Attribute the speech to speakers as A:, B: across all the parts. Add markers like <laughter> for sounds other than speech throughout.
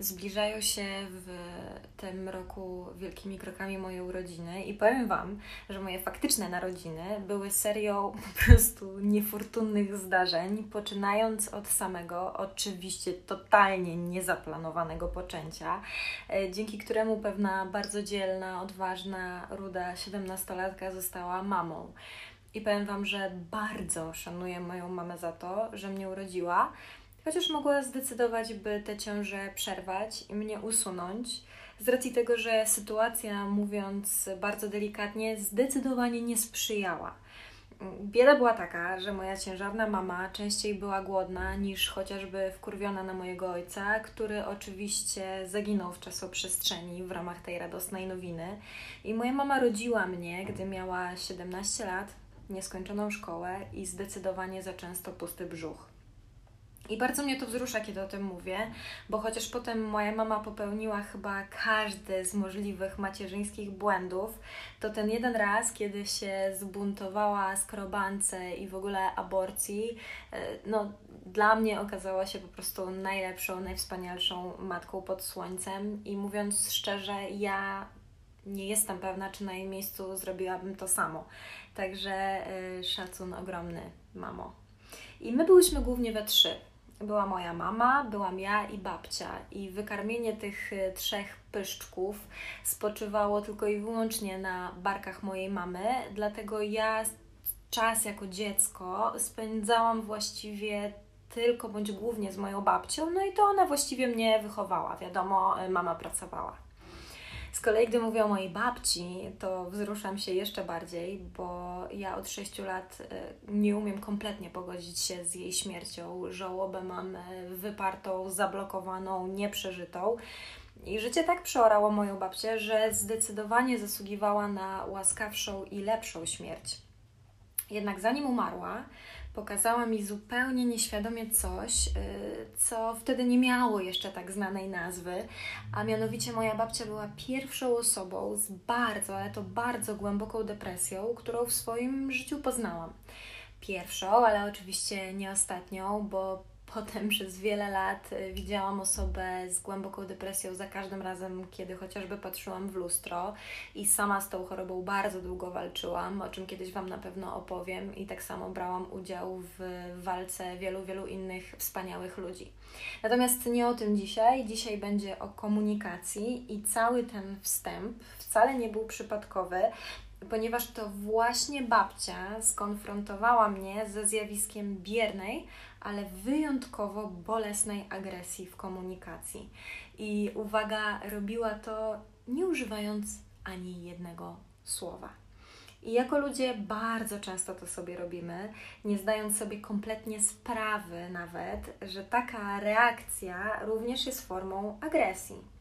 A: Zbliżają się w tym roku wielkimi krokami moje urodziny i powiem Wam, że moje faktyczne narodziny były serią <laughs> po prostu niefortunnych zdarzeń, poczynając od samego, oczywiście totalnie niezaplanowanego poczęcia, e, dzięki któremu pewna bardzo dzielna, odważna, ruda siedemnastolatka została mamą. I powiem Wam, że bardzo szanuję moją mamę za to, że mnie urodziła, chociaż mogła zdecydować, by tę ciążę przerwać i mnie usunąć, z racji tego, że sytuacja, mówiąc bardzo delikatnie, zdecydowanie nie sprzyjała. Bieda była taka, że moja ciężarna mama częściej była głodna niż chociażby wkurwiona na mojego ojca, który oczywiście zaginął w czasoprzestrzeni w ramach tej radosnej nowiny. I moja mama rodziła mnie, gdy miała 17 lat, nieskończoną szkołę i zdecydowanie za często pusty brzuch. I bardzo mnie to wzrusza, kiedy o tym mówię, bo chociaż potem moja mama popełniła chyba każdy z możliwych macierzyńskich błędów, to ten jeden raz, kiedy się zbuntowała skrobance i w ogóle aborcji, e, no dla mnie okazała się po prostu najlepszą, najwspanialszą matką pod słońcem i mówiąc szczerze, ja nie jestem pewna, czy na jej miejscu zrobiłabym to samo. Także y, szacun ogromny, mamo. I my byłyśmy głównie we trzy. Była moja mama, byłam ja i babcia. I wykarmienie tych y, trzech pyszczków spoczywało tylko i wyłącznie na barkach mojej mamy, dlatego ja czas jako dziecko spędzałam właściwie tylko bądź głównie z moją babcią, no i to ona właściwie mnie wychowała. Wiadomo, y, mama pracowała. Z kolei, gdy mówię o mojej babci, to wzruszam się jeszcze bardziej, bo ja od 6 lat e, nie umiem kompletnie pogodzić się z jej śmiercią. Żałobę mam e, wypartą, zablokowaną, nieprzeżytą. I życie tak przeorało moją babcię, że zdecydowanie zasługiwała na łaskawszą i lepszą śmierć. Jednak zanim umarła, pokazała mi zupełnie nieświadomie coś, y, co wtedy nie miało jeszcze tak znanej nazwy, a mianowicie moja babcia była pierwszą osobą z bardzo, ale to bardzo głęboką depresją, którą w swoim życiu poznałam. Pierwszą, ale oczywiście nie ostatnią, bo Potem przez wiele lat y, widziałam osobę z głęboką depresją za każdym razem, kiedy chociażby patrzyłam w lustro i sama z tą chorobą bardzo długo walczyłam, o czym kiedyś Wam na pewno opowiem i tak samo brałam udział w walce wielu, wielu innych wspaniałych ludzi. Natomiast nie o tym dzisiaj. Dzisiaj będzie o komunikacji i cały ten wstęp wcale nie był przypadkowy, ponieważ to właśnie babcia skonfrontowała mnie ze zjawiskiem biernej, ale wyjątkowo bolesnej agresji w komunikacji. I uwaga, robiła to nie używając ani jednego słowa. I jako ludzie bardzo często to sobie robimy, nie zdając sobie kompletnie sprawy nawet, że taka reakcja również jest formą agresji.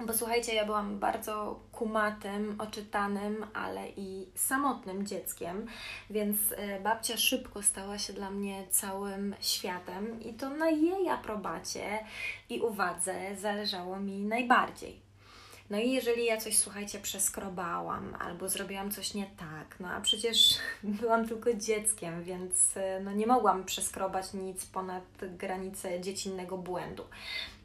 A: Bo słuchajcie, ja byłam bardzo kumatym, oczytanym, ale i samotnym dzieckiem, więc e, babcia szybko stała się dla mnie całym światem i to na jej aprobacie i uwadze zależało mi najbardziej. No i jeżeli ja coś, słuchajcie, przeskrobałam albo zrobiłam coś nie tak, no a przecież <laughs> byłam tylko dzieckiem, więc e, no nie mogłam przeskrobać nic ponad granicę dziecinnego błędu.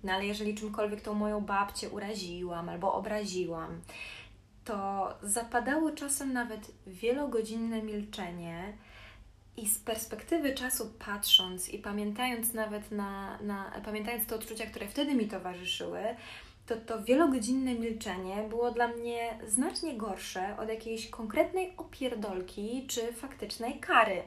A: No ale jeżeli czymkolwiek tą moją babcię uraziłam albo obraziłam, to zapadało czasem nawet wielogodzinne milczenie. I z perspektywy czasu patrząc i pamiętając nawet na, na pamiętając te odczucia, które wtedy mi towarzyszyły, to to wielogodzinne milczenie było dla mnie znacznie gorsze od jakiejś konkretnej opierdolki czy faktycznej kary.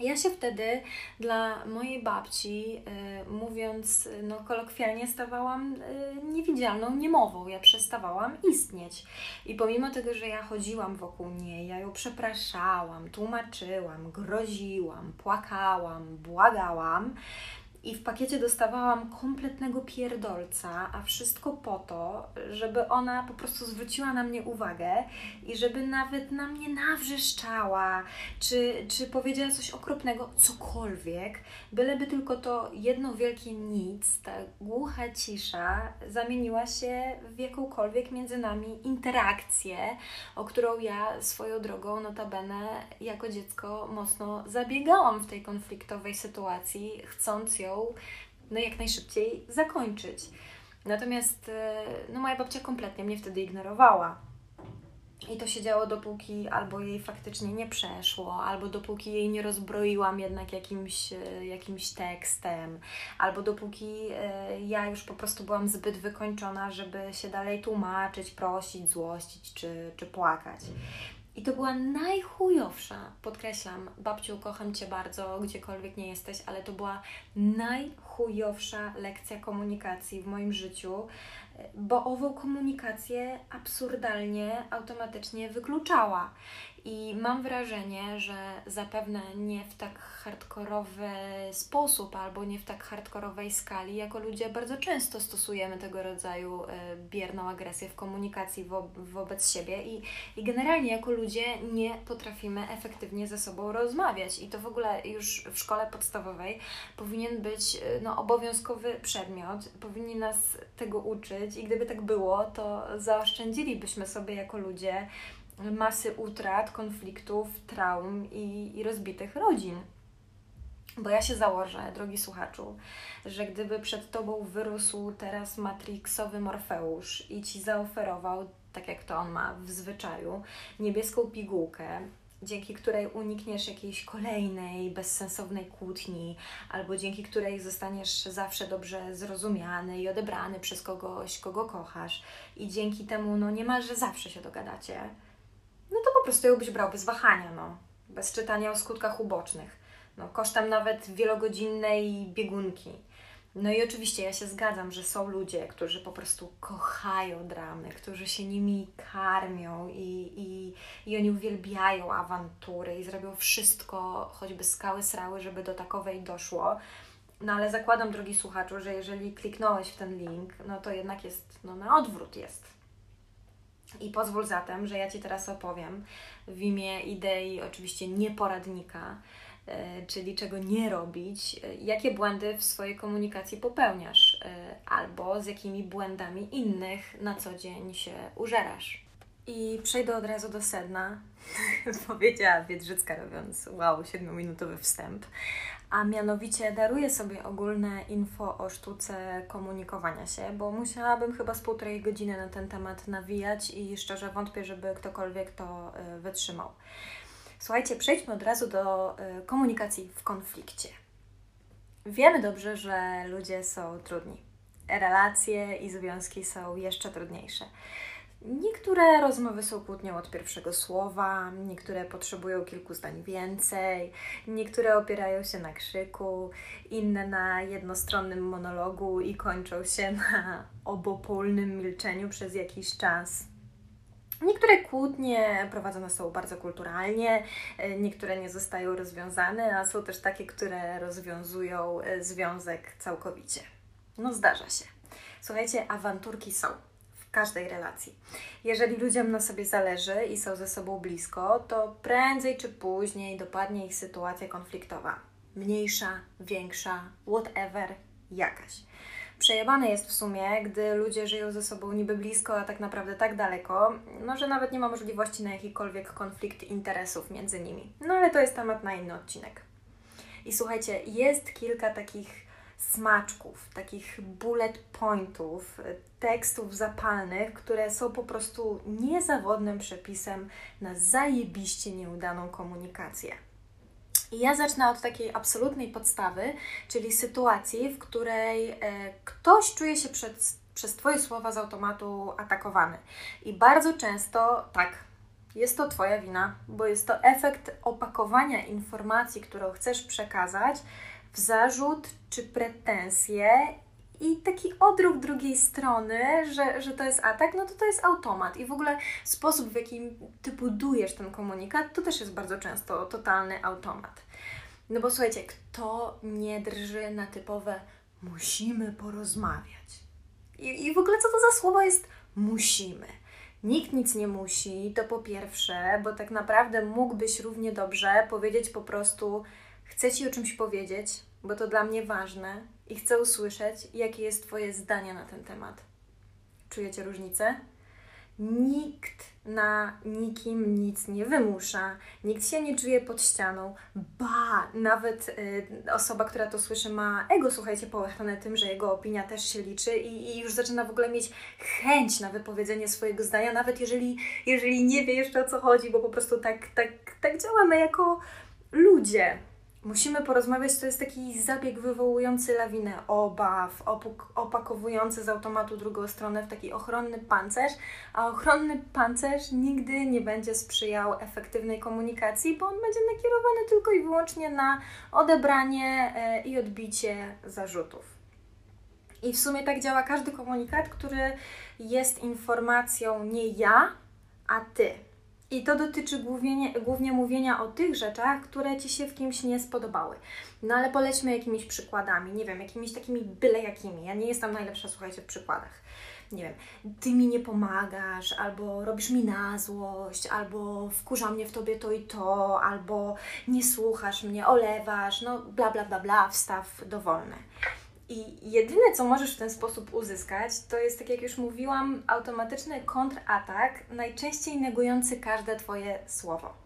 A: Ja się wtedy dla mojej babci, y, mówiąc no, kolokwialnie, stawałam y, niewidzialną niemową. Ja przestawałam istnieć. I pomimo tego, że ja chodziłam wokół niej, ja ją przepraszałam, tłumaczyłam, groziłam, płakałam, błagałam, i w pakiecie dostawałam kompletnego pierdolca, a wszystko po to, żeby ona po prostu zwróciła na mnie uwagę i żeby nawet na mnie nawrzeszczała, czy, czy powiedziała coś okropnego, cokolwiek, byleby tylko to jedno wielkie nic, ta głucha cisza zamieniła się w jakąkolwiek między nami interakcję, o którą ja swoją drogą notabene jako dziecko mocno zabiegałam w tej konfliktowej sytuacji, chcąc ją no jak najszybciej zakończyć. Natomiast e, no, moja babcia kompletnie mnie wtedy ignorowała. I to się działo dopóki albo jej faktycznie nie przeszło, albo dopóki jej nie rozbroiłam jednak jakimś, e, jakimś tekstem, albo dopóki e, ja już po prostu byłam zbyt wykończona, żeby się dalej tłumaczyć, prosić, złościć czy, czy płakać. I to była najchujowsza, podkreślam, babciu, kocham Cię bardzo, gdziekolwiek nie jesteś, ale to była najchujowsza lekcja komunikacji w moim życiu, bo ową komunikację absurdalnie, automatycznie wykluczała. I mam wrażenie, że zapewne nie w tak hardkorowy sposób albo nie w tak hardkorowej skali, jako ludzie bardzo często stosujemy tego rodzaju e, bierną agresję w komunikacji wo wobec siebie i, i generalnie jako ludzie nie potrafimy efektywnie ze sobą rozmawiać. I to w ogóle już w szkole podstawowej powinien być e, no, obowiązkowy przedmiot, powinni nas tego uczyć i gdyby tak było, to zaoszczędzilibyśmy sobie jako ludzie masy utrat, konfliktów, traum i, i rozbitych rodzin. Bo ja się założę, drogi słuchaczu, że gdyby przed Tobą wyrósł teraz matrixowy Morfeusz i Ci zaoferował, tak jak to on ma w zwyczaju, niebieską pigułkę, dzięki której unikniesz jakiejś kolejnej bezsensownej kłótni, albo dzięki której zostaniesz zawsze dobrze zrozumiany i odebrany przez kogoś, kogo kochasz, i dzięki temu no niemalże zawsze się dogadacie, no to po prostu ją byś brał bez wahania, no. Bez czytania o skutkach ubocznych. No, kosztem nawet wielogodzinnej biegunki. No i oczywiście ja się zgadzam, że są ludzie, którzy po prostu kochają dramy, którzy się nimi karmią i, i, i oni uwielbiają awantury i zrobią wszystko, choćby skały srały, żeby do takowej doszło. No ale zakładam, drogi słuchaczu, że jeżeli kliknąłeś w ten link, no to jednak jest, no na odwrót jest. I pozwól zatem, że ja Ci teraz opowiem w imię idei oczywiście nieporadnika, e, czyli czego nie robić, e, jakie błędy w swojej komunikacji popełniasz, e, albo z jakimi błędami innych na co dzień się użerasz. I przejdę od razu do sedna, <laughs> powiedziała Biedrzycka robiąc wow, 7-minutowy wstęp a mianowicie daruję sobie ogólne info o sztuce komunikowania się, bo musiałabym chyba z półtorej godziny na ten temat nawijać i szczerze wątpię, żeby ktokolwiek to wytrzymał. Słuchajcie, przejdźmy od razu do y, komunikacji w konflikcie. Wiemy dobrze, że ludzie są trudni. Relacje i związki są jeszcze trudniejsze. Niektóre rozmowy są kłótnią od pierwszego słowa, niektóre potrzebują kilku zdań więcej, niektóre opierają się na krzyku, inne na jednostronnym monologu i kończą się na obopólnym milczeniu przez jakiś czas. Niektóre kłótnie prowadzone są bardzo kulturalnie, niektóre nie zostają rozwiązane, a są też takie, które rozwiązują związek całkowicie. No zdarza się. Słuchajcie, awanturki są każdej relacji. Jeżeli ludziom na sobie zależy i są ze sobą blisko, to prędzej czy później dopadnie ich sytuacja konfliktowa. Mniejsza, większa, whatever, jakaś. Przejebane jest w sumie, gdy ludzie żyją ze sobą niby blisko, a tak naprawdę tak daleko, no że nawet nie ma możliwości na jakikolwiek konflikt interesów między nimi. No ale to jest temat na inny odcinek. I słuchajcie, jest kilka takich smaczków, takich bullet pointów, tekstów zapalnych, które są po prostu niezawodnym przepisem na zajebiście nieudaną komunikację. I ja zacznę od takiej absolutnej podstawy, czyli sytuacji, w której e, ktoś czuje się przed, przez Twoje słowa z automatu atakowany. I bardzo często tak, jest to Twoja wina, bo jest to efekt opakowania informacji, którą chcesz przekazać w zarzut czy pretensje i taki odruch drugiej strony, że, że to jest atak, no to to jest automat. I w ogóle sposób, w jaki ty budujesz ten komunikat, to też jest bardzo często totalny automat. No bo słuchajcie, kto nie drży na typowe musimy porozmawiać? I, I w ogóle co to za słowo jest musimy? Nikt nic nie musi, to po pierwsze, bo tak naprawdę mógłbyś równie dobrze powiedzieć po prostu chcę Ci o czymś powiedzieć, bo to dla mnie ważne i chcę usłyszeć, jakie jest Twoje zdanie na ten temat. Czujecie różnicę? Nikt na nikim nic nie wymusza, nikt się nie czuje pod ścianą. Ba, nawet y, osoba, która to słyszy, ma ego, słuchajcie, połechtane tym, że jego opinia też się liczy i, i, już zaczyna w ogóle mieć chęć na wypowiedzenie swojego zdania, nawet jeżeli, jeżeli nie wie jeszcze o co chodzi, bo po prostu tak, tak, tak działamy jako ludzie. Musimy porozmawiać, to jest taki zabieg wywołujący lawinę obaw, opakowujący z automatu drugą stronę w taki ochronny pancerz, a ochronny pancerz nigdy nie będzie sprzyjał efektywnej komunikacji, bo on będzie nakierowany tylko i wyłącznie na odebranie e, i odbicie zarzutów. I w sumie tak działa każdy komunikat, który jest informacją nie ja, a ty. I to dotyczy głównie, głównie mówienia o tych rzeczach, które Ci się w kimś nie spodobały. No ale polećmy jakimiś przykładami, nie wiem, jakimiś takimi byle jakimi. Ja nie jestem najlepsza, słuchajcie, w przykładach. Nie wiem, ty mi nie pomagasz, albo robisz mi na złość, albo wkurza mnie w tobie to i to, albo nie słuchasz mnie, olewasz, no bla bla bla bla, wstaw dowolne. I jedyne, co możesz w ten sposób uzyskać, to jest, tak jak już mówiłam, automatyczny kontratak, najczęściej negujący każde Twoje słowo.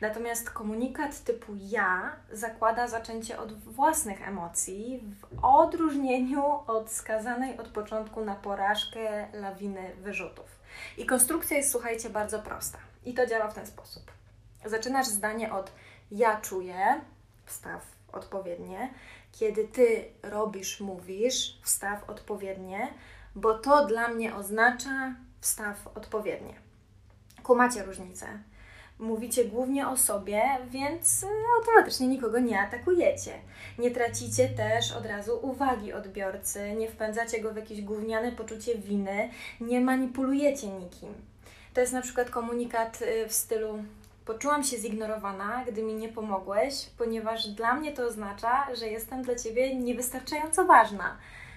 A: Natomiast komunikat typu ja zakłada zaczęcie od własnych emocji, w odróżnieniu od skazanej od początku na porażkę lawiny wyrzutów. I konstrukcja jest, słuchajcie, bardzo prosta. I to działa w ten sposób. Zaczynasz zdanie od ja czuję, wstaw odpowiednie, kiedy ty robisz, mówisz, wstaw odpowiednie, bo to dla mnie oznacza wstaw odpowiednie. Kumacie różnicę. Mówicie głównie o sobie, więc automatycznie nikogo nie atakujecie. Nie tracicie też od razu uwagi odbiorcy, nie wpędzacie go w jakieś gówniane poczucie winy, nie manipulujecie nikim. To jest na przykład komunikat y, w stylu Poczułam się zignorowana, gdy mi nie pomogłeś, ponieważ dla mnie to oznacza, że jestem dla ciebie niewystarczająco ważna.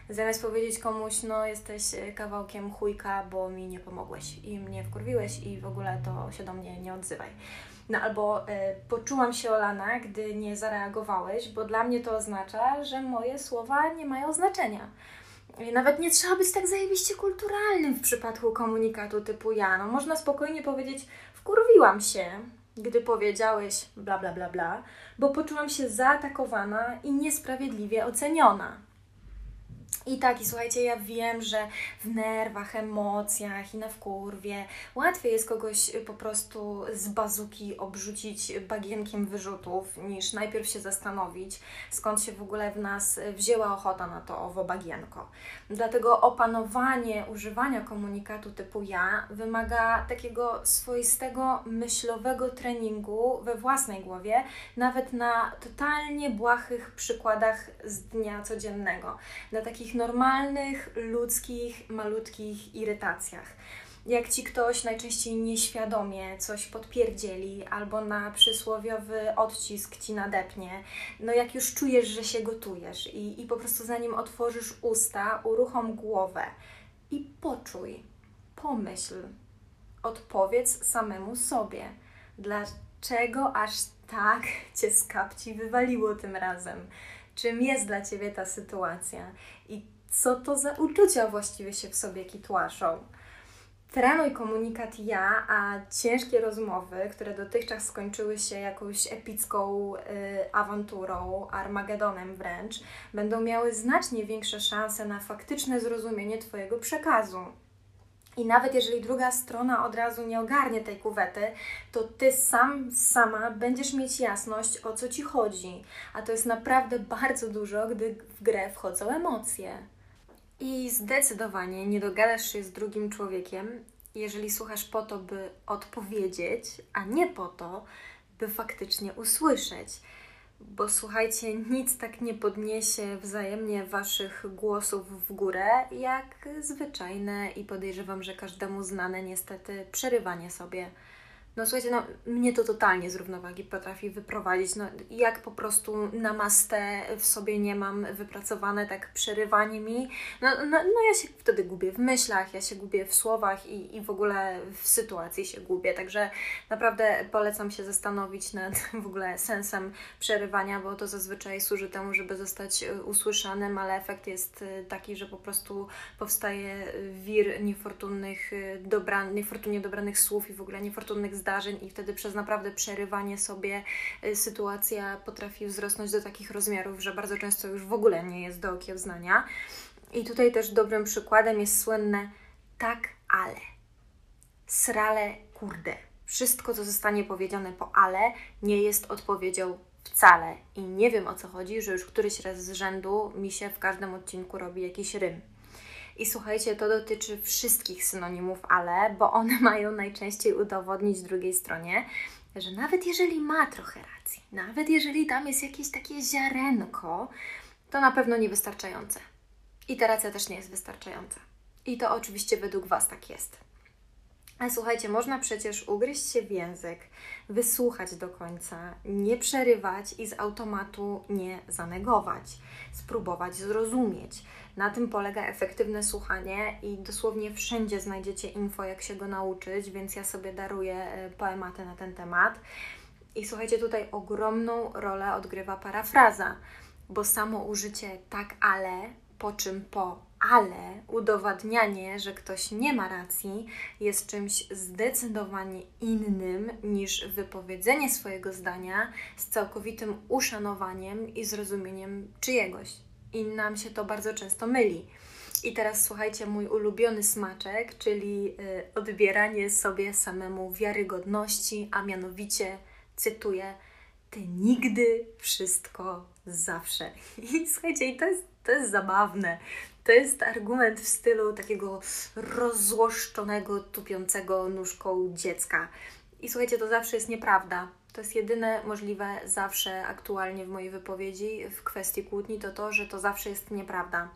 A: Zamiast powiedzieć komuś, no jesteś e, kawałkiem chujka, bo mi nie pomogłeś i mnie wkurwiłeś i w ogóle to się do mnie nie odzywaj. No albo e, poczułam się olana, gdy nie zareagowałeś, bo dla mnie to oznacza, że moje słowa nie mają znaczenia. Nawet nie trzeba być tak zajebiście kulturalnym w przypadku komunikatu typu ja. No, można spokojnie powiedzieć, wkurwiłam się, gdy powiedziałeś bla bla bla bla, bo poczułam się zaatakowana i niesprawiedliwie oceniona. I tak, i słuchajcie, ja wiem, że w nerwach, emocjach i na wkurwie łatwiej jest kogoś po prostu z bazuki obrzucić bagienkiem wyrzutów, niż najpierw się zastanowić, skąd się w ogóle w nas wzięła ochota na to owo bagienko. Dlatego opanowanie używania komunikatu typu ja wymaga takiego swoistego myślowego treningu we własnej głowie, nawet na totalnie błahych przykładach z dnia codziennego, na takich normalnych, ludzkich, malutkich irytacjach. Jak ci ktoś najczęściej nieświadomie coś podpierdzieli albo na przysłowiowy odcisk ci nadepnie, no jak już czujesz, że się gotujesz i, i po prostu zanim otworzysz usta, uruchom głowę i poczuj, pomyśl, odpowiedz samemu sobie, dlaczego aż tak cię z kapci wywaliło tym razem czym jest dla Ciebie ta sytuacja i co to za uczucia właściwie się w sobie kitłaszą. Trenuj komunikat ja, a ciężkie rozmowy, które dotychczas skończyły się jakąś epicką y, awanturą, armagedonem wręcz, będą miały znacznie większe szanse na faktyczne zrozumienie Twojego przekazu. I nawet jeżeli druga strona od razu nie ogarnie tej kuwety, to ty sam, sama będziesz mieć jasność, o co ci chodzi. A to jest naprawdę bardzo dużo, gdy w grę wchodzą emocje. I zdecydowanie nie dogadasz się z drugim człowiekiem, jeżeli słuchasz po to, by odpowiedzieć, a nie po to, by faktycznie usłyszeć bo słuchajcie, nic tak nie podniesie wzajemnie Waszych głosów w górę, jak zwyczajne i podejrzewam, że każdemu znane niestety przerywanie sobie no słuchajcie, no mnie to totalnie z równowagi potrafi wyprowadzić. No jak po prostu na mastę w sobie nie mam wypracowane, tak przerywanie mi, no, no, no ja się wtedy gubię w myślach, ja się gubię w słowach i, i w ogóle w sytuacji się gubię. Także naprawdę polecam się zastanowić nad <laughs> w ogóle sensem przerywania, bo to zazwyczaj służy temu, żeby zostać e, usłyszanym, ale efekt jest e, taki, że po prostu powstaje wir niefortunnych, e, dobra, niefortunnie dobranych słów i w ogóle niefortunnych zdarzeń i wtedy przez naprawdę przerywanie sobie y, sytuacja potrafi wzrosnąć do takich rozmiarów, że bardzo często już w ogóle nie jest do okiełznania. I tutaj też dobrym przykładem jest słynne tak, ale. Srale, kurde. Wszystko, co zostanie powiedziane po ale, nie jest odpowiedzią wcale. I nie wiem o co chodzi, że już któryś raz z rzędu mi się w każdym odcinku robi jakiś rym. I słuchajcie, to dotyczy wszystkich synonimów ale, bo one <laughs> mają najczęściej udowodnić drugiej stronie, że nawet jeżeli ma trochę racji, nawet jeżeli tam jest jakieś takie ziarenko, to na pewno niewystarczające. I ta racja też nie jest wystarczająca. I to oczywiście według Was tak jest. Ale słuchajcie, można przecież ugryźć się w język, wysłuchać do końca, nie przerywać i z automatu nie zanegować, spróbować zrozumieć. Na tym polega efektywne słuchanie i dosłownie wszędzie znajdziecie info, jak się go nauczyć, więc ja sobie daruję e, poematy na ten temat. I słuchajcie, tutaj ogromną rolę odgrywa parafraza, bo samo użycie tak, ale, po czym po ale udowadnianie, że ktoś nie ma racji, jest czymś zdecydowanie innym niż wypowiedzenie swojego zdania z całkowitym uszanowaniem i zrozumieniem czyjegoś i nam się to bardzo często myli. I teraz słuchajcie, mój ulubiony smaczek, czyli y, odbieranie sobie samemu wiarygodności, a mianowicie cytuję: Ty nigdy wszystko zawsze. <laughs> I słuchajcie, i to jest, to jest zabawne. To jest argument w stylu takiego rozzłoszczonego, tupiącego nóżką dziecka. I słuchajcie, to zawsze jest nieprawda. To jest jedyne możliwe zawsze aktualnie w mojej wypowiedzi w kwestii kłótni, to to, że to zawsze jest nieprawda.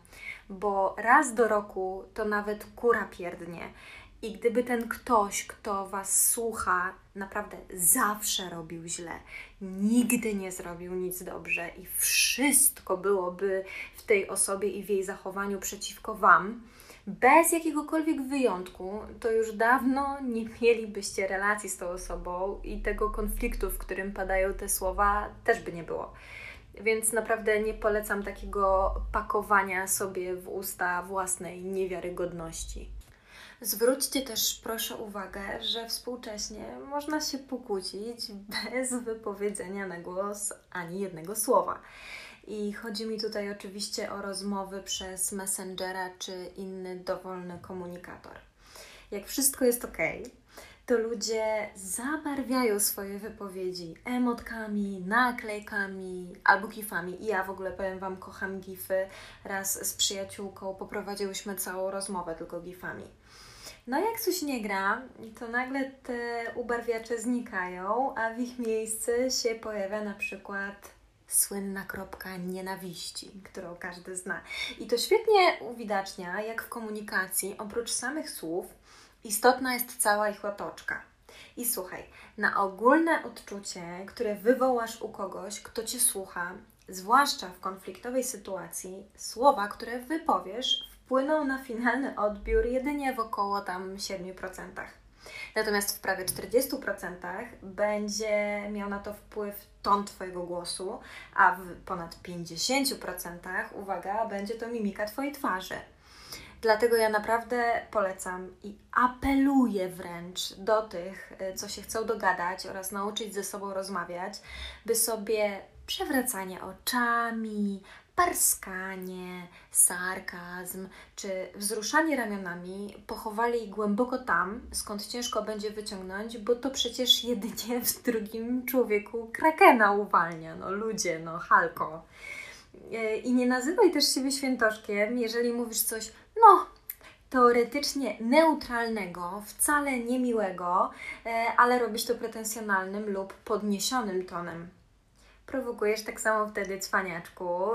A: Bo raz do roku to nawet kura pierdnie. I gdyby ten ktoś, kto Was słucha, naprawdę zawsze robił źle, nigdy nie zrobił nic dobrze i wszystko byłoby w tej osobie i w jej zachowaniu przeciwko Wam, bez jakiegokolwiek wyjątku, to już dawno nie mielibyście relacji z tą osobą i tego konfliktu, w którym padają te słowa, też by nie było. Więc naprawdę nie polecam takiego pakowania sobie w usta własnej niewiarygodności. Zwróćcie też proszę uwagę, że współcześnie można się pokłócić bez wypowiedzenia na głos ani jednego słowa. I chodzi mi tutaj oczywiście o rozmowy przez Messengera czy inny dowolny komunikator. Jak wszystko jest ok, to ludzie zabarwiają swoje wypowiedzi emotkami, naklejkami albo gifami. I ja w ogóle powiem Wam, kocham gify. Raz z przyjaciółką poprowadziłyśmy całą rozmowę tylko gifami. No jak coś nie gra, to nagle te ubarwiacze znikają, a w ich miejsce się pojawia na przykład słynna kropka nienawiści, którą każdy zna. I to świetnie uwidacznia, jak w komunikacji, oprócz samych słów, istotna jest cała ich otoczka. I słuchaj, na ogólne odczucie, które wywołasz u kogoś, kto cię słucha, zwłaszcza w konfliktowej sytuacji, słowa, które wypowiesz, wpłyną na finalny odbiór jedynie w około tam 7%. Natomiast w prawie 40% będzie miał na to wpływ ton Twojego głosu, a w ponad 50% uwaga, będzie to mimika Twojej twarzy. Dlatego ja naprawdę polecam i apeluję wręcz do tych, y, co się chcą dogadać oraz nauczyć ze sobą rozmawiać, by sobie przewracanie oczami, parskanie, sarkazm czy wzruszanie ramionami pochowali głęboko tam, skąd ciężko będzie wyciągnąć, bo to przecież jedynie w drugim człowieku krakena uwalnia. No ludzie, no halko. E, I nie nazywaj też siebie świętoszkiem, jeżeli mówisz coś, no, teoretycznie neutralnego, wcale niemiłego, e, ale robisz to pretensjonalnym lub podniesionym tonem. Prowokujesz tak samo wtedy cwaniaczku,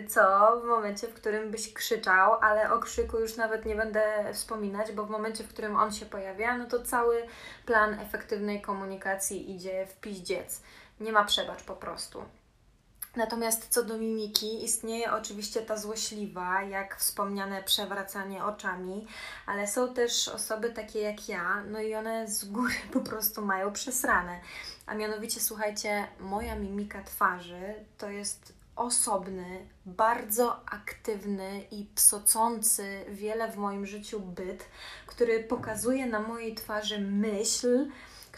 A: yy, co w momencie, w którym byś krzyczał, ale o krzyku już nawet nie będę wspominać, bo w momencie, w którym on się pojawia, no to cały plan efektywnej komunikacji idzie w piździec. Nie ma przebacz po prostu. Natomiast co do mimiki, istnieje oczywiście ta złośliwa, jak wspomniane przewracanie oczami, ale są też osoby takie jak ja, no i one z góry po prostu mają przesrane. A mianowicie, słuchajcie, moja mimika twarzy to jest osobny, bardzo aktywny i psocący wiele w moim życiu byt, który pokazuje na mojej twarzy myśl,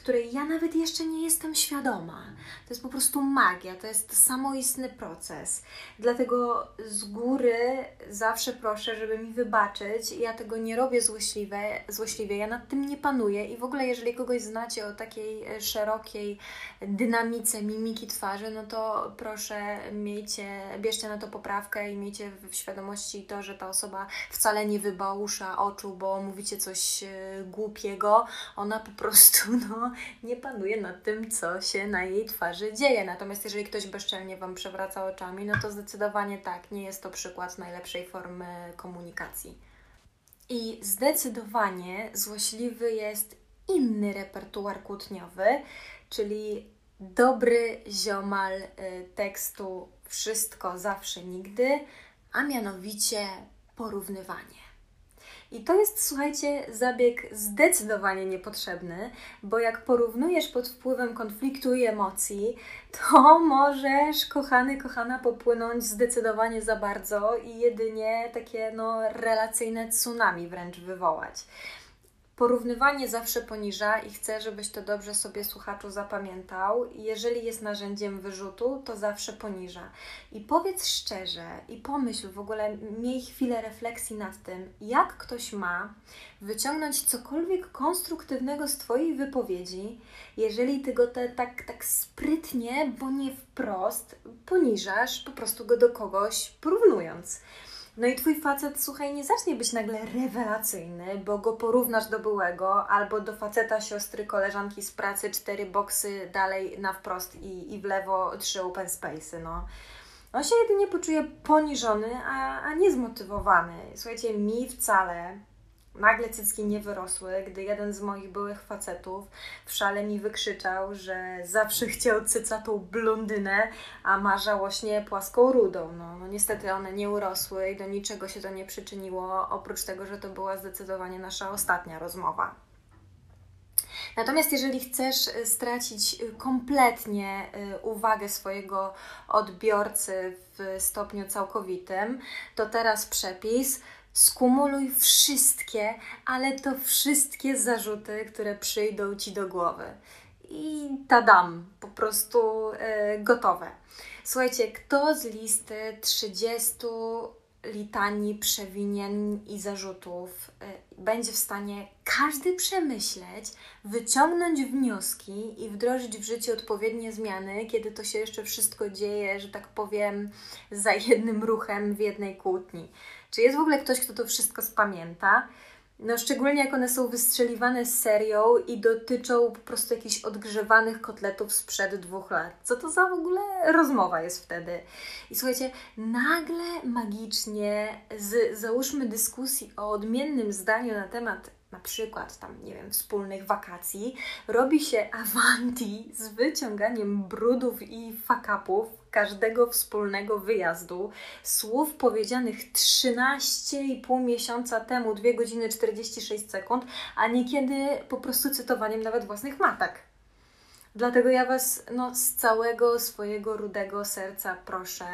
A: której ja nawet jeszcze nie jestem świadoma. To jest po prostu magia, to jest samoistny proces. Dlatego z góry zawsze proszę, żeby mi wybaczyć. Ja tego nie robię złośliwe, złośliwie, ja nad tym nie panuję i w ogóle jeżeli kogoś znacie o takiej e, szerokiej dynamice mimiki twarzy, no to proszę miejcie, bierzcie na to poprawkę i miejcie w świadomości to, że ta osoba wcale nie wybałusza oczu, bo mówicie coś e, głupiego. Ona po prostu <laughs> no, nie panuje nad tym, co się na jej twarzy dzieje. Natomiast jeżeli ktoś bezczelnie Wam przewraca oczami, no to zdecydowanie tak, nie jest to przykład najlepszej formy komunikacji. I zdecydowanie złośliwy jest inny repertuar kłótniowy, czyli dobry ziomal y, tekstu Wszystko, zawsze, nigdy, a mianowicie porównywanie. I to jest, słuchajcie, zabieg zdecydowanie niepotrzebny, bo jak porównujesz pod wpływem konfliktu i emocji, to możesz, kochany, kochana, popłynąć zdecydowanie za bardzo i jedynie takie no, relacyjne tsunami wręcz wywołać. Porównywanie zawsze poniża i chcę, żebyś to dobrze sobie słuchaczu zapamiętał. Jeżeli jest narzędziem wyrzutu, to zawsze poniża. I powiedz szczerze i pomyśl w ogóle, miej chwilę refleksji nad tym, jak ktoś ma wyciągnąć cokolwiek konstruktywnego z Twojej wypowiedzi, jeżeli Ty go te, tak, tak sprytnie, bo nie wprost, poniżasz po prostu go do kogoś porównując. No i twój facet, słuchaj, nie zacznie być nagle rewelacyjny, bo go porównasz do byłego, albo do faceta siostry, koleżanki z pracy, cztery boksy dalej na wprost i, i w lewo trzy open space'y, no. On się jedynie poczuje poniżony, a, a nie zmotywowany. Słuchajcie, mi wcale nagle cycki nie wyrosły, gdy jeden z moich byłych facetów w szale mi wykrzyczał, że zawsze chciał cycatą blondynę, a ma żałośnie płaską rudą. No, no niestety one nie urosły i do niczego się to nie przyczyniło, oprócz tego, że to była zdecydowanie nasza ostatnia rozmowa. Natomiast jeżeli chcesz y, stracić y, kompletnie y, uwagę swojego odbiorcy w stopniu całkowitym, to teraz przepis Skumuluj wszystkie, ale to wszystkie zarzuty, które przyjdą ci do głowy. I tadam, po prostu e, gotowe. Słuchajcie, kto z listy 30 litanii przewinień i zarzutów y, będzie w stanie każdy przemyśleć, wyciągnąć wnioski i wdrożyć w życie odpowiednie zmiany, kiedy to się jeszcze wszystko dzieje, że tak powiem, za jednym ruchem w jednej kłótni. Czy jest w ogóle ktoś, kto to wszystko spamięta? No, szczególnie jak one są wystrzeliwane serią i dotyczą po prostu jakichś odgrzewanych kotletów sprzed dwóch lat. Co to za w ogóle rozmowa jest wtedy? I słuchajcie, nagle magicznie z załóżmy dyskusji o odmiennym zdaniu na temat na przykład tam, nie wiem, wspólnych wakacji, robi się awanti z wyciąganiem brudów i fakapów każdego wspólnego wyjazdu, słów powiedzianych 13,5 miesiąca temu, 2 godziny 46 sekund, a niekiedy po prostu cytowaniem nawet własnych matek. Dlatego ja Was no, z całego swojego rudego serca proszę,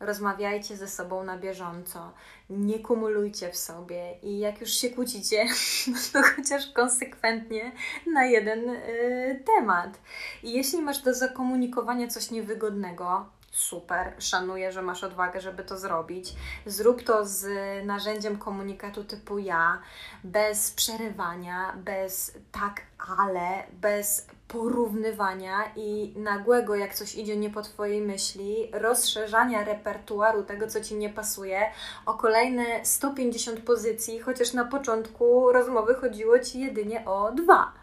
A: rozmawiajcie ze sobą na bieżąco, nie kumulujcie w sobie i jak już się kłócicie, <laughs> to chociaż konsekwentnie na jeden y, temat. I jeśli masz do zakomunikowania coś niewygodnego, super, szanuję, że masz odwagę, żeby to zrobić. Zrób to z narzędziem komunikatu typu ja, bez przerywania, bez tak, ale, bez porównywania i nagłego, jak coś idzie nie po Twojej myśli, rozszerzania repertuaru tego, co Ci nie pasuje, o kolejne 150 pozycji, chociaż na początku rozmowy chodziło Ci jedynie o dwa.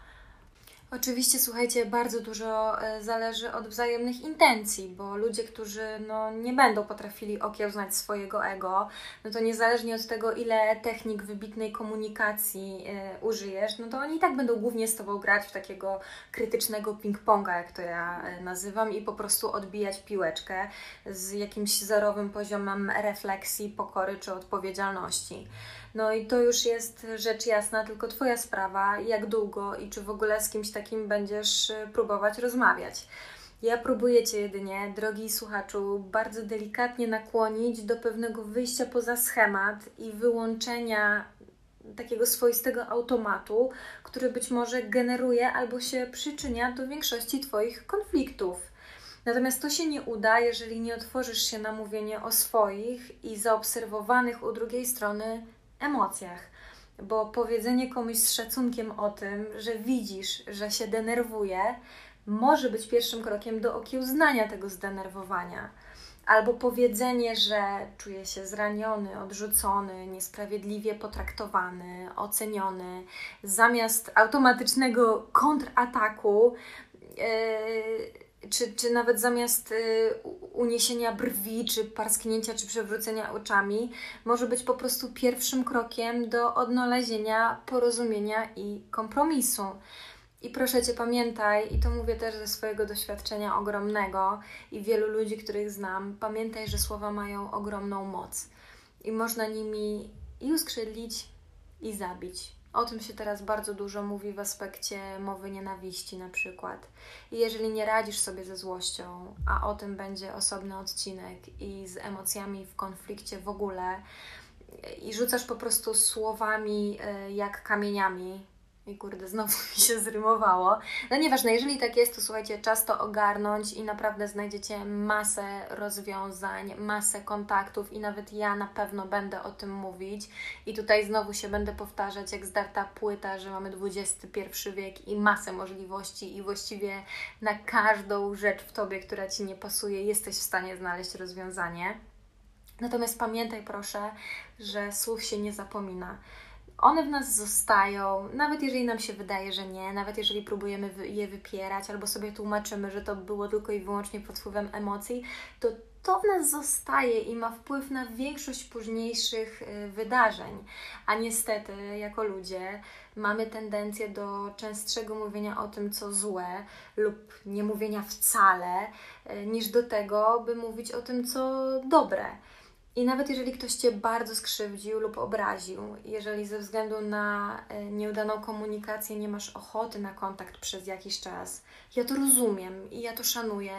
A: Oczywiście, słuchajcie, bardzo dużo e, zależy od wzajemnych intencji, bo ludzie, którzy no, nie będą potrafili okiełznać swojego ego, no to niezależnie od tego, ile technik wybitnej komunikacji y, użyjesz, no to oni i tak będą głównie z Tobą grać w takiego krytycznego ping-ponga, jak to ja y, nazywam, i po prostu odbijać piłeczkę z jakimś zerowym poziomem refleksji, pokory czy odpowiedzialności. No i to już jest rzecz jasna, tylko Twoja sprawa, jak długo i czy w ogóle z kimś takim będziesz y, próbować rozmawiać. Ja próbuję Cię jedynie, drogi słuchaczu, bardzo delikatnie nakłonić do pewnego wyjścia poza schemat i wyłączenia takiego swoistego automatu, który być może generuje albo się przyczynia do większości Twoich konfliktów. Natomiast to się nie uda, jeżeli nie otworzysz się na mówienie o swoich i zaobserwowanych u drugiej strony emocjach. Bo powiedzenie komuś z szacunkiem o tym, że widzisz, że się denerwuje, może być pierwszym krokiem do okiełznania tego zdenerwowania. Albo powiedzenie, że czuje się zraniony, odrzucony, niesprawiedliwie potraktowany, oceniony, zamiast automatycznego kontrataku. Yy, czy, czy nawet zamiast y, uniesienia brwi, czy parsknięcia, czy przewrócenia oczami, może być po prostu pierwszym krokiem do odnalezienia porozumienia i kompromisu. I proszę Cię, pamiętaj, i to mówię też ze swojego doświadczenia ogromnego i wielu ludzi, których znam, pamiętaj, że słowa mają ogromną moc i można nimi i uskrzydlić, i zabić. O tym się teraz bardzo dużo mówi w aspekcie mowy nienawiści, na przykład. I jeżeli nie radzisz sobie ze złością, a o tym będzie osobny odcinek, i z emocjami w konflikcie w ogóle, i rzucasz po prostu słowami e, jak kamieniami, i kurde, znowu <laughs> mi się zrymowało. No nieważne, jeżeli tak jest, to słuchajcie, czas to ogarnąć i naprawdę znajdziecie masę rozwiązań, masę kontaktów i nawet ja na pewno będę o tym mówić. I tutaj znowu się będę powtarzać jak zdarta płyta, że mamy XXI wiek i masę możliwości i właściwie na każdą rzecz w Tobie, która Ci nie pasuje, jesteś w stanie znaleźć rozwiązanie. Natomiast pamiętaj proszę, że słów się nie zapomina one w nas zostają, nawet jeżeli nam się wydaje, że nie, nawet jeżeli próbujemy je wypierać albo sobie tłumaczymy, że to było tylko i wyłącznie pod wpływem emocji, to to w nas zostaje i ma wpływ na większość późniejszych y, wydarzeń. A niestety, jako ludzie, mamy tendencję do częstszego mówienia o tym, co złe, lub nie mówienia wcale, y, niż do tego, by mówić o tym, co dobre. I nawet jeżeli ktoś Cię bardzo skrzywdził lub obraził, jeżeli ze względu na e, nieudaną komunikację nie masz ochoty na kontakt przez jakiś czas, ja to rozumiem i ja to szanuję,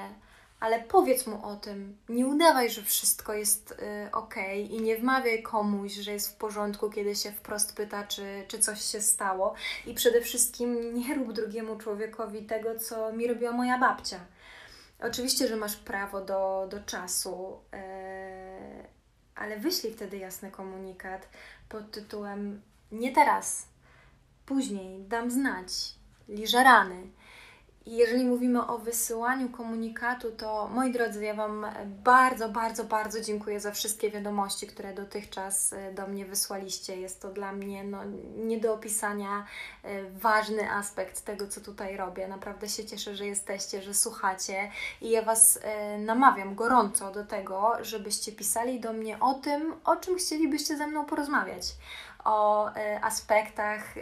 A: ale powiedz mu o tym. Nie udawaj, że wszystko jest y, ok i nie wmawiaj komuś, że jest w porządku, kiedy się wprost pyta, czy, czy coś się stało. I przede wszystkim nie rób drugiemu człowiekowi tego, co mi robiła moja babcia. Oczywiście, że masz prawo do, do czasu. Y, ale wyślij wtedy jasny komunikat pod tytułem nie teraz, później dam znać, liże rany. Jeżeli mówimy o wysyłaniu komunikatu, to moi drodzy, ja Wam bardzo, bardzo, bardzo dziękuję za wszystkie wiadomości, które dotychczas e, do mnie wysłaliście. Jest to dla mnie no, nie do opisania e, ważny aspekt tego, co tutaj robię. Naprawdę się cieszę, że jesteście, że słuchacie i ja Was e, namawiam gorąco do tego, żebyście pisali do mnie o tym, o czym chcielibyście ze mną porozmawiać o e, aspektach e,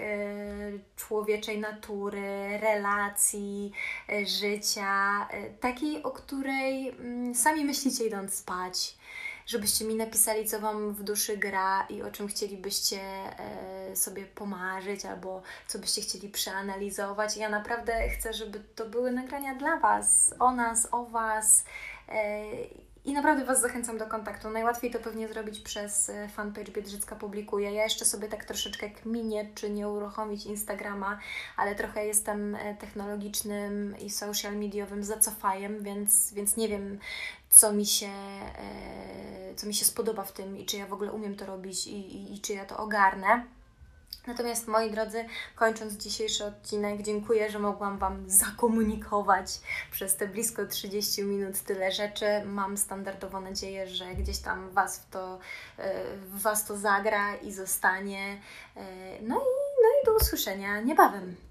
A: człowieczej natury, relacji, e, życia, takiej, o której mm, sami myślicie idąc spać, żebyście mi napisali, co Wam w duszy gra i o czym chcielibyście sobie pomarzyć, albo co byście chcieli przeanalizować. Ja naprawdę chcę, żeby to były nagrania dla Was, o nas, o Was i naprawdę Was zachęcam do kontaktu. Najłatwiej to pewnie zrobić przez e, fanpage Biedrzycka Publikuje. Ja jeszcze sobie tak troszeczkę kminię, czy nie uruchomić Instagrama, ale trochę jestem e, technologicznym i social mediowym zacofajem, więc, więc nie wiem, co mi się, e, co mi się spodoba w tym i czy ja w ogóle umiem to robić i, i, i czy ja to ogarnę. Natomiast moi drodzy, kończąc dzisiejszy odcinek, dziękuję, że mogłam Wam zakomunikować przez te blisko 30 minut tyle rzeczy. Mam standardowo nadzieję, że gdzieś tam Was w to, e, w Was to zagra i zostanie. E, no i, no i do usłyszenia niebawem.